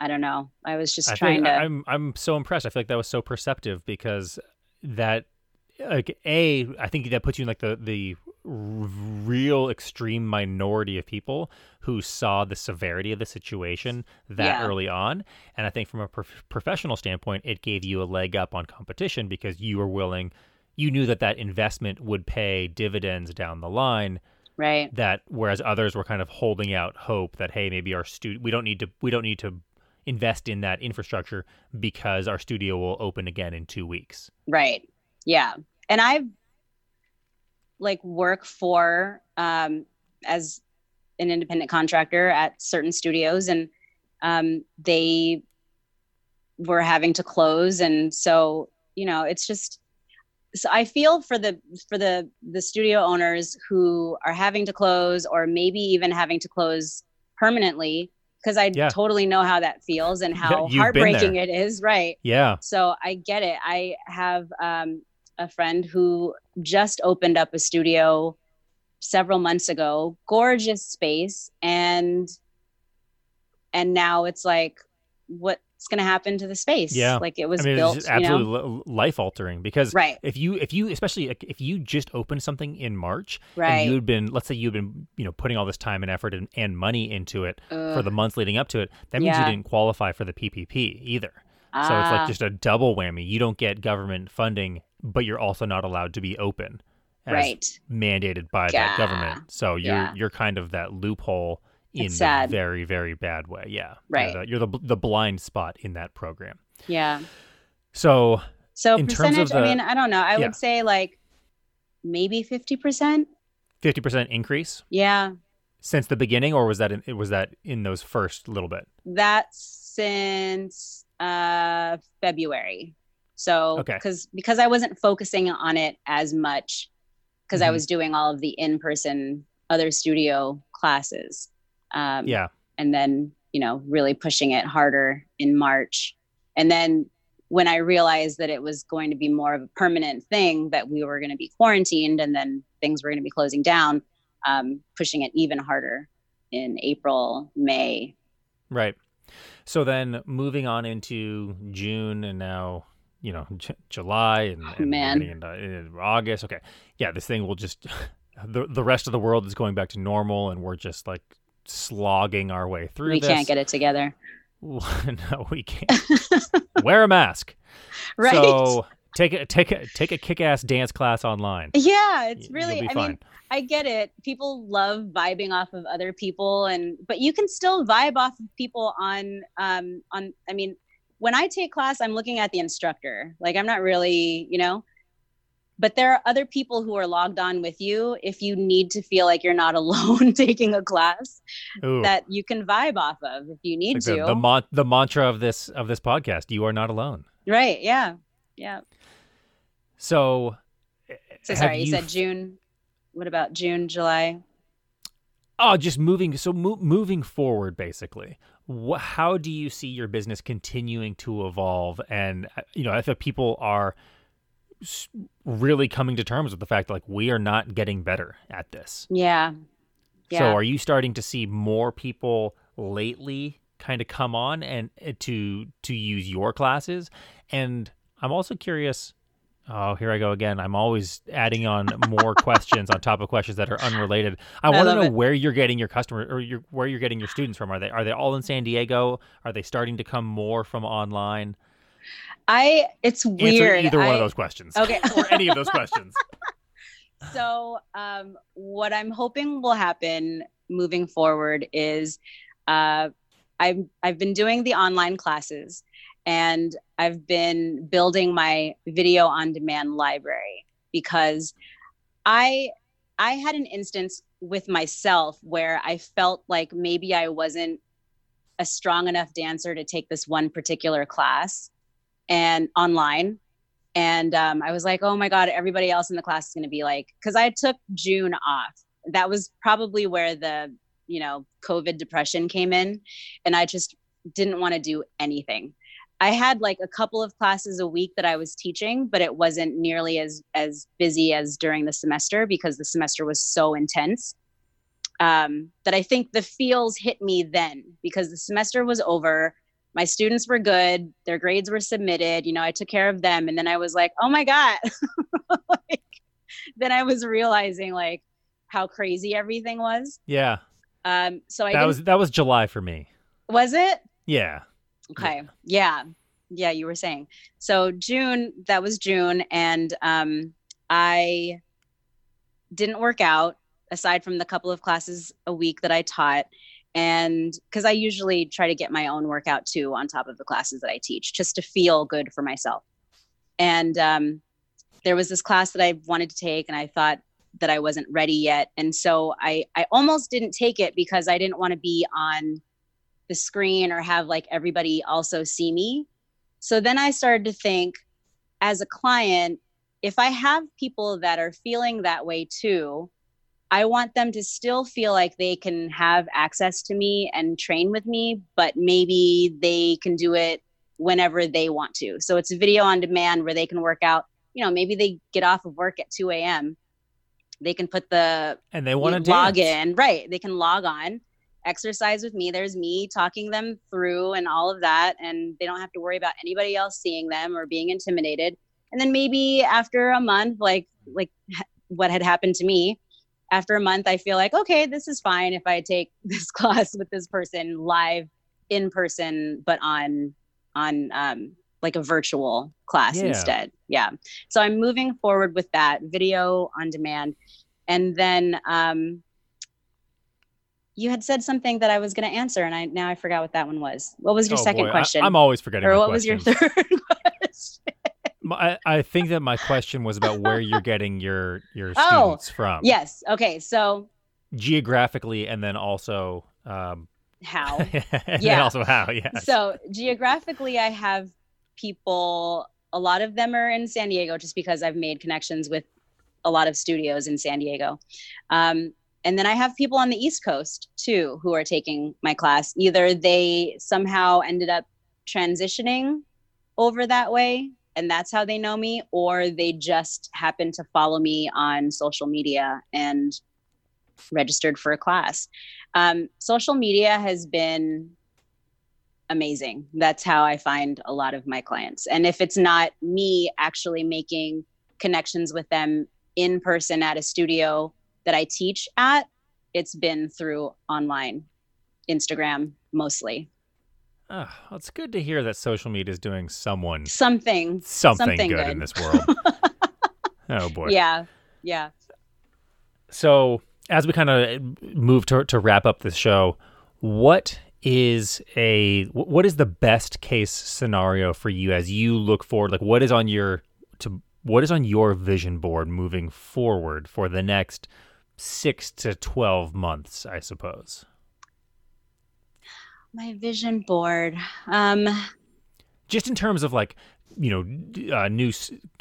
I don't know. I was just I trying to I'm I'm so impressed. I feel like that was so perceptive because that like a I think that puts you in like the the real extreme minority of people who saw the severity of the situation that yeah. early on and I think from a prof- professional standpoint it gave you a leg up on competition because you were willing you knew that that investment would pay dividends down the line right. that whereas others were kind of holding out hope that hey maybe our student we don't need to we don't need to invest in that infrastructure because our studio will open again in two weeks. Right. Yeah. And i've like work for um as an independent contractor at certain studios and um they were having to close. And so you know it's just so I feel for the for the the studio owners who are having to close or maybe even having to close permanently because I yeah. totally know how that feels and how heartbreaking it is. Right. Yeah. So I get it. I have um, a friend who just opened up a studio several months ago, gorgeous space, and and now it's like, what what's going to happen to the space. Yeah, like it was I mean, built. It's absolutely you know? life altering because right. if you if you especially if you just opened something in March right. and you'd been let's say you'd been you know putting all this time and effort and, and money into it Ugh. for the months leading up to it, that means yeah. you didn't qualify for the PPP either. Ah. So it's like ah. just a double whammy. You don't get government funding, but you're also not allowed to be open. right. mandated by yeah. that government. So you're yeah. you're kind of that loophole in it's a very very bad way. Yeah, right. You're the, you're the, the blind spot in that program. Yeah. So so percentage. The, I mean, I don't know. I yeah. would say like maybe fifty percent. Fifty percent increase. Yeah. since the beginning, or was that in, was that in those first little bit? That's since uh, February. So Okay. because because I wasn't focusing on it as much because I Mhm. was doing all of the in person other studio classes. Um, Yeah. and then you know really pushing it harder in march and then when i realized that it was going to be more of a permanent thing that we were going to be quarantined and then things were going to be closing down um, pushing it even harder in april may Right. So then moving on into June and now, you know, J- July and, and we're man. getting into, into August. Okay. Yeah, this thing will just the the rest of the world is going back to normal and we're just like slogging our way through we this. can't get it together no, we can't. Wear a mask. right So take a take a take a kick-ass dance class online. yeah it's really i mean i get it people love vibing off of other people and but you can still vibe off of people on um on i mean when i take class i'm looking at the instructor like i'm not really you know but there are other people who are logged on with you if you need to feel like you're not alone taking a class Ooh. that you can vibe off of if you need like to the, the, mon- the mantra of this of this podcast you are not alone right yeah yeah so so sorry you, you said june what about june july Oh, just moving. So mo- moving forward, basically, wh- how do you see your business continuing to evolve? And uh, you know, if people are really coming to terms with the fact like we are not getting better at this. yeah yeah So, are you starting to see more people lately kind of come on and uh, to to use your classes? And I'm also curious. Oh, here I go again. I'm always adding on more questions on top of questions that are unrelated. I I want to know it. where you're getting your customer or your, where you're getting your students from. Are they are they all in San Diego? Are they starting to come more from online? I it's weird. Answer either one of those questions. okay or any of those questions. so um, what i'm hoping will happen moving forward is uh, I've, I've been doing the online classes and i've been building my video on demand library because i i had an instance with myself where i felt like maybe i wasn't a strong enough dancer to take this one particular class and online. And um, i was like oh my god everybody else in the class is going to be like because i took june off. That was probably where the you know covid depression came in and i just didn't want to do anything. I had like a couple of classes a week that i was teaching but it wasn't nearly as as busy as during the semester because the semester was so intense um, that i think the feels hit me then because the semester was over my students were good their grades were submitted you know i took care of them. And then i was like oh my god. Like, then i was realizing like how crazy everything was. Yeah, um so i that was that was July for me. was it? Yeah. okay. Yeah. Yeah you were saying. So june that was june. And um i didn't work out aside from the couple of classes a week that i taught and because i usually try to get my own workout too on top of the classes that i teach just to feel good for myself. And um, there was this class that i wanted to take and i thought that i wasn't ready yet. And so i i almost didn't take it because i didn't want to be on the screen or have like everybody also see me. So then i started to think as a client if i have people that are feeling that way too I want them to still feel like they can have access to me and train with me, but maybe they can do it whenever they want to. So it's a video on demand where they can work out. You know, maybe they get off of work at 2 a.m. They can put the And they want to log dance. in, right? They can log on, exercise with me. There's me talking them through and all of that. And they don't have to worry about anybody else seeing them or being intimidated. And then maybe after a month, like, like what had happened to me, after a month, I feel like, okay, this is fine if I take this class with this person live in person, but on on um, like a virtual class Yeah. instead. Yeah. So I'm moving forward with that video on demand, and then um, you had said something that I was going to answer, and I now I forgot what that one was. What was your Oh, second boy, question? I'm always forgetting. or what was your third question? I, I think that my question was about where you're getting your your Oh, students from. Yes. Okay. So geographically and then also um, how and Yeah. also how Yeah. so geographically i have people a lot of them are in san diego just because i've made connections with a lot of studios in san diego um, and then i have people on the east coast too who are taking my class either they somehow ended up transitioning over that way and that's how they know me or they just happen to follow me on social media and registered for a class um, social media has been amazing. That's how I find a lot of my clients. And if it's not me actually making connections with them in person at a studio that I teach at, it's been through online, Instagram mostly. Oh, well, it's good to hear that social media is doing someone Something. something, Something good, good. in this world oh boy Yeah. Yeah. So, as we kind of move to to wrap up the show, what is a what is the best case scenario for you as you look forward? Like, what is on your to what is on your vision board moving forward for the next six to twelve months? I suppose. My vision board. Um, Just in terms of like you know uh, new,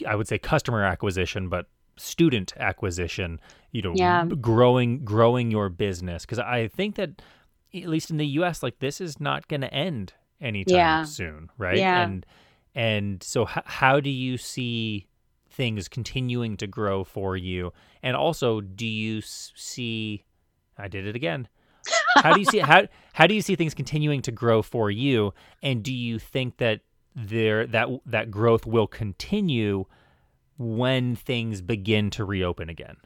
I would say customer acquisition, but student acquisition. You know, Yeah. growing growing your business because I think that at least in the U.S., like this is not going to end anytime Yeah. soon, right? Yeah. And and so h- how do you see things continuing to grow for you? And also, do you s- see? I did it again. How do you see how how do you see things continuing to grow for you? And do you think that there that that growth will continue when things begin to reopen again?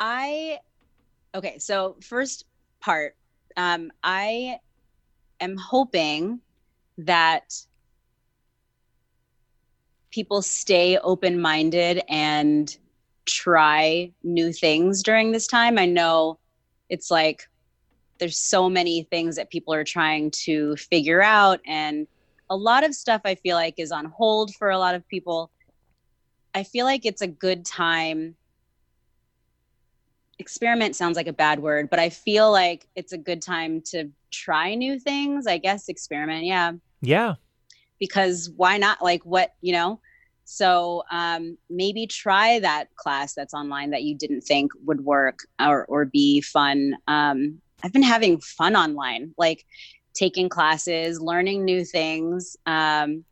I okay, so first part, um, I am hoping that people stay open minded and try new things during this time. I know it's like there's so many things that people are trying to figure out, and a lot of stuff I feel like is on hold for a lot of people. I feel like it's a good time experiment sounds like a bad word, but I feel like it's a good time to try new things. I guess experiment, yeah, Yeah. because why not? Like what, you know? So um, maybe try that class that's online that you didn't think would work or or be fun. Um, I've been having fun online, like taking classes, learning new things. Um,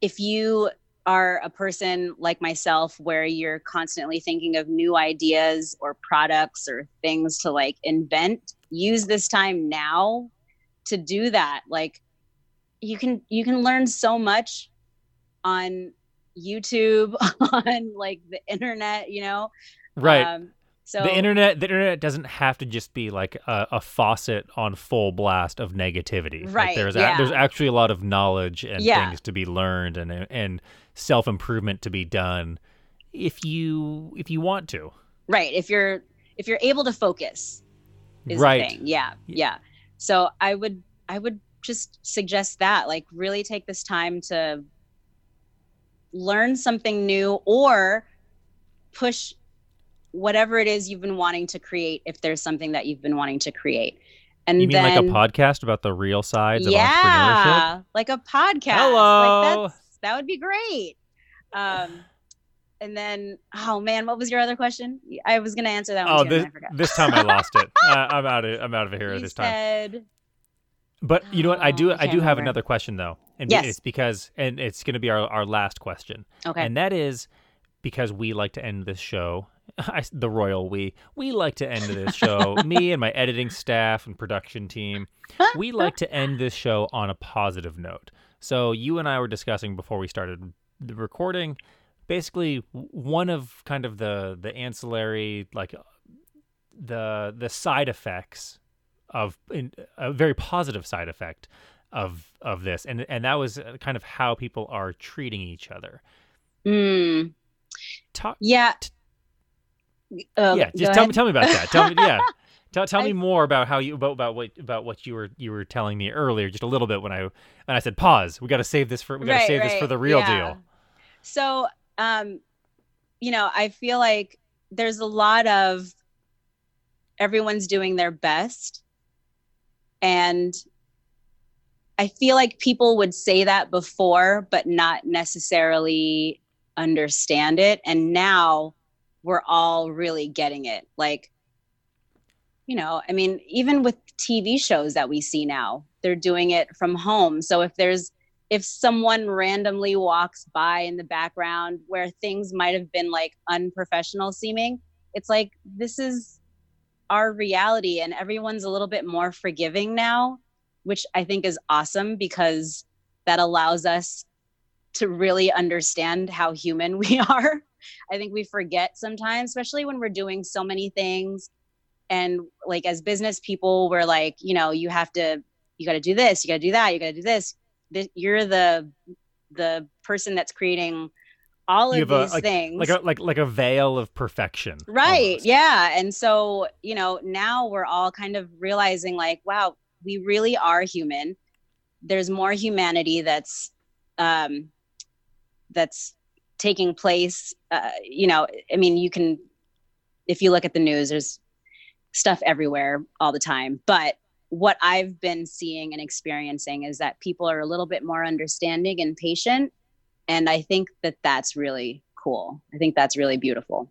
if you are a person like myself where you're constantly thinking of new ideas or products or things to like invent use this time now to do that like you can you can learn so much on youtube on like the internet you know Right. um, so the internet the internet doesn't have to just be like a, a faucet on full blast of negativity Like, Right, there's yeah. there's actually a lot of knowledge and Yeah. things to be learned and and self-improvement to be done if you if you want to right if you're if you're able to focus is right the thing. Yeah, yeah. So I would I would just suggest that like really take this time to learn something new or push whatever it is you've been wanting to create if there's something that you've been wanting to create. And you mean then like a podcast about the real sides of entrepreneurship yeah, like a podcast. Hello. Like that's, that would be great. Um, and then, oh man, what was your other question? I was gonna answer that one oh too, this, and I forgot. this time i lost it uh, i'm out of i'm out of here you this time said But you know what? I do. Oh, I I, do have remember. another question though, and Yes. it's because, and it's going to be our, our last question, okay. and that is because we like to end this show. I, the royal we we like to end this show. me and my editing staff and production team, we like to end this show on a positive note. So you and I were discussing before we started the recording. Basically, one of kind of the the ancillary like the the side effects of in, a very positive side effect of of this. And and that was uh, kind of how people are treating each other. Mm, talk yeah. Oh, yeah just tell me tell me about that. Tell me yeah. Tell, tell me more about how you about, about what about what you were you were telling me earlier just a little bit when i when i said pause. We got to save this for we got to Right, save this for the real yeah. deal. So, um, you know, I feel like there's a lot of everyone's doing their best. And I feel like people would say that before, but not necessarily understand it. And now we're all really getting it. Like, you know, I mean, even with TV shows that we see now, they're doing it from home. So if there's, if someone randomly walks by in the background where things might have been like unprofessional seeming, it's like, this is our reality and everyone's a little bit more forgiving now which I think is awesome because that allows us to really understand how human we are. I think we forget sometimes, especially when we're doing so many things. And like as business people, we're like, you know, you have to, you got to do this, you got to do that, you got to do this. You're the the person that's creating all of these a, like, things like a like like a veil of perfection right almost. yeah and so you know now we're all kind of realizing like wow we really are human there's more humanity that's um that's taking place uh, you know i mean you can if you look at the news there's stuff everywhere all the time but what i've been seeing and experiencing is that people are a little bit more understanding and patient and i think that that's really cool i think that's really beautiful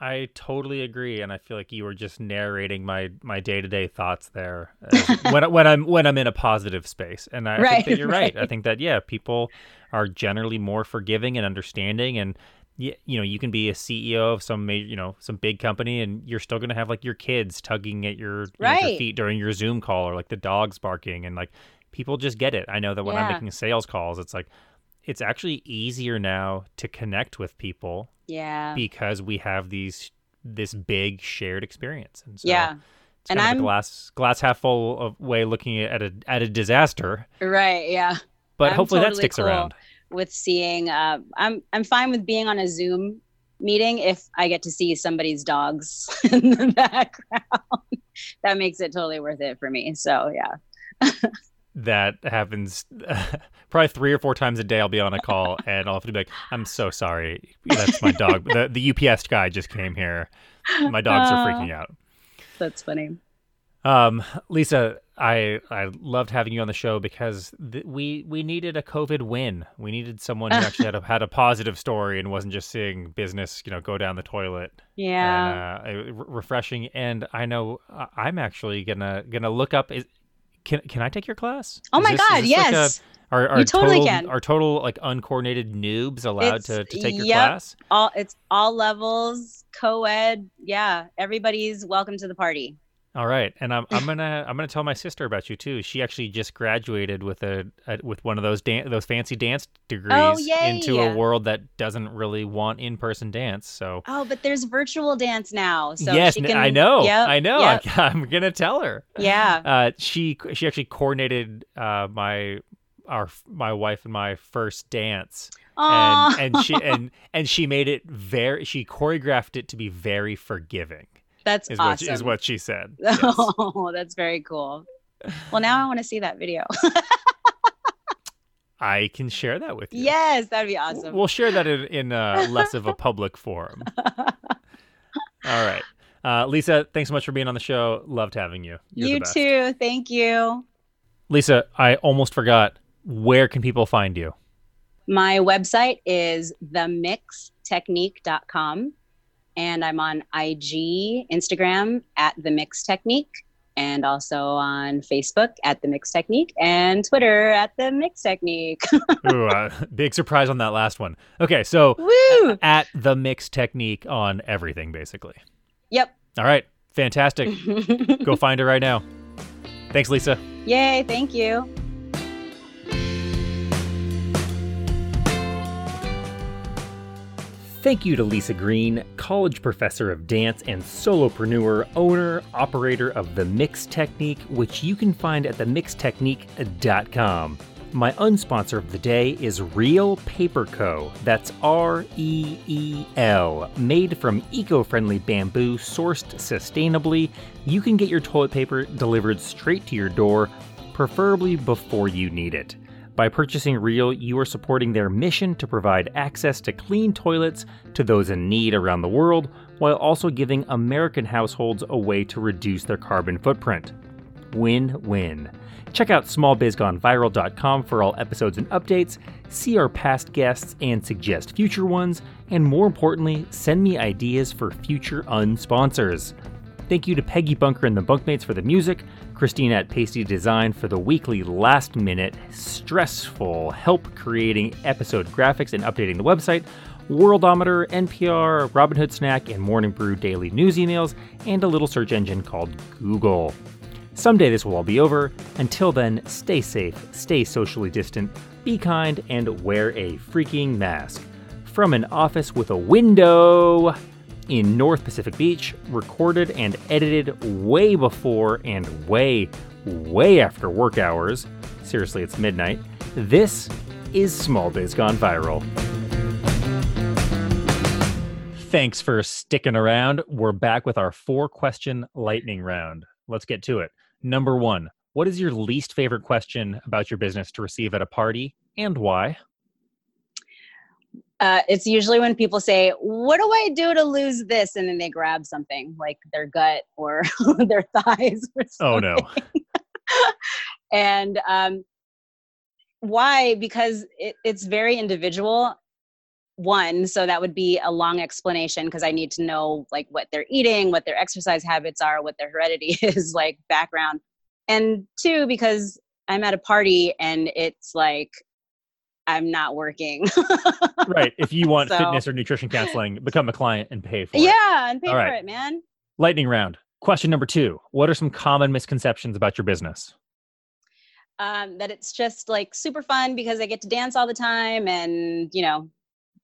I totally agree, and I feel like you were just narrating my my day to day thoughts there when when I'm when I'm in a positive space, and I, right, think that you're right. right. I think that yeah, people are generally more forgiving and understanding, and you, you know you can be a CEO of some major, you know some big company, and you're still gonna have like your kids tugging at your, right. know, your feet during your Zoom call, or like the dogs barking, and like people just get it. I know that when yeah. I'm making sales calls, it's like it's actually easier now to connect with people yeah. because we have these this big shared experience. And so yeah. it's and I'm glass glass half full of way looking at a at a disaster. Right yeah. But I'm hopefully totally that sticks cool around. with seeing uh, i'm i'm fine with being on a zoom meeting if i get to see somebody's dogs in the background. That makes it totally worth it for me. So yeah that happens probably three or four times a day. I'll be on a call and I'll have to be like, "I'm so sorry, that's my dog. the The UPS guy just came here. My dogs uh, are freaking out." That's funny. Um, Lisa, I I loved having you on the show because th- we we needed a COVID win. We needed someone who actually had a had a positive story and wasn't just seeing business, you know, go down the toilet. Yeah, and, uh, refreshing. And I know uh, I'm actually gonna gonna look up. Is, can can I take your class? Oh is my this, god, yes. Like a, are, are you totally total, can. Are total like uncoordinated noobs allowed to, to take your yep, class? All it's all levels, co-ed. Yeah, everybody's welcome to the party. All right, and I'm I'm gonna I'm gonna tell my sister about you too. She actually just graduated with a, a with one of those dan- those fancy dance degrees oh, into a world that doesn't really want in person dance. So oh, but there's virtual dance now. So yes, can, I know, yep, I know. Yep. I, am gonna tell her. Yeah. Uh, she she actually coordinated uh, my our my wife and my first dance. Aww. And, and she and and she made it very she choreographed it to be very forgiving. That's is awesome. What, is what she said. Yes. Oh, that's very cool. Well, now I want to see that video. I can share that with you. Yes, that'd be awesome. We'll share that in, in uh, less of a public forum. All right. Uh, Lisa, thanks so much for being on the show. Loved having you. You're you too. Thank you. Lisa, I almost forgot. Where can people find you? My website is themixtechnique.com and I'm on IG, Instagram at the Mix Technique, and also on Facebook at the Mix Technique and Twitter at the Mix Technique. Ooh, uh, big surprise on that last one. Okay, so Woo! at the Mix Technique on everything, basically. Yep. All right, fantastic. Go find her right now. Thanks, Lisa. Yay! Thank you. Thank you to Lisa Green, college professor of dance and solopreneur, owner, operator of The Mix Technique, which you can find at themixtechnique.com. My unsponsor of the day is Reel Paper Co. That's R E E L. Made from eco friendly bamboo, sourced sustainably, you can get your toilet paper delivered straight to your door, preferably before you need it. By purchasing Reel, you are supporting their mission to provide access to clean toilets to those in need around the world while also giving American households a way to reduce their carbon footprint. Win win. Check out smallbizgoneviral.com for all episodes and updates, see our past guests and suggest future ones, and more importantly, send me ideas for future unsponsors. Thank you to Peggy Bunker and the Bunkmates for the music, Christina at Pasty Design for the weekly last minute, stressful help creating episode graphics and updating the website, Worldometer, NPR, Robinhood Snack, and Morning Brew daily news emails, and a little search engine called Google. Someday this will all be over. Until then, stay safe, stay socially distant, be kind, and wear a freaking mask. From an office with a window in North Pacific Beach, recorded and edited way before and way, way after work hours. Seriously, it's midnight. This is Small Days Gone Viral. Thanks for sticking around. We're back with our four question lightning round. Let's get to it. Number one, what is your least favorite question about your business to receive at a party and why? Uh, it's usually when people say, What do I do to lose this? And then they grab something like their gut or their thighs. Or oh, no. and um, why? Because it, it's very individual. One, so that would be a long explanation because I need to know like what they're eating, what their exercise habits are, what their heredity is, like background. And two, because I'm at a party and it's like I'm not working. right. If you want so, fitness or nutrition counseling, become a client and pay for it. Yeah, and pay All for right. it, man. Lightning round. Question number two What are some common misconceptions about your business? Um, that it's just like super fun because I get to dance all the time and, you know,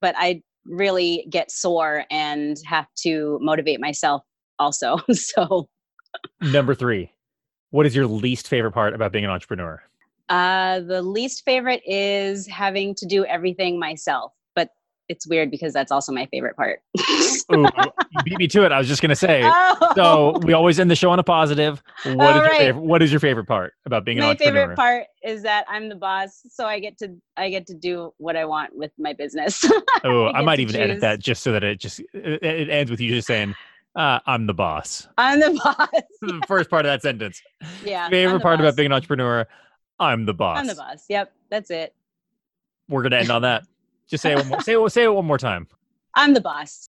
but I really get sore and have to motivate myself also. so, number three, what is your least favorite part about being an entrepreneur? Uh, the least favorite is having to do everything myself, but it's weird because that's also my favorite part. Ooh, beat me to it. I was just gonna say. Oh. So we always end the show on a positive. What is right. your favorite? What is your favorite part about being my an entrepreneur? My favorite part is that I'm the boss, so I get to I get to do what I want with my business. oh, I, I might even choose. edit that just so that it just it, it ends with you just saying. Uh, I'm the boss. I'm the boss. the first part of that sentence. Yeah. Favorite part boss. about being an entrepreneur. I'm the boss. I'm the boss. Yep. That's it. We're gonna end on that. Just say it one more, say it, say it one more time. I'm the boss.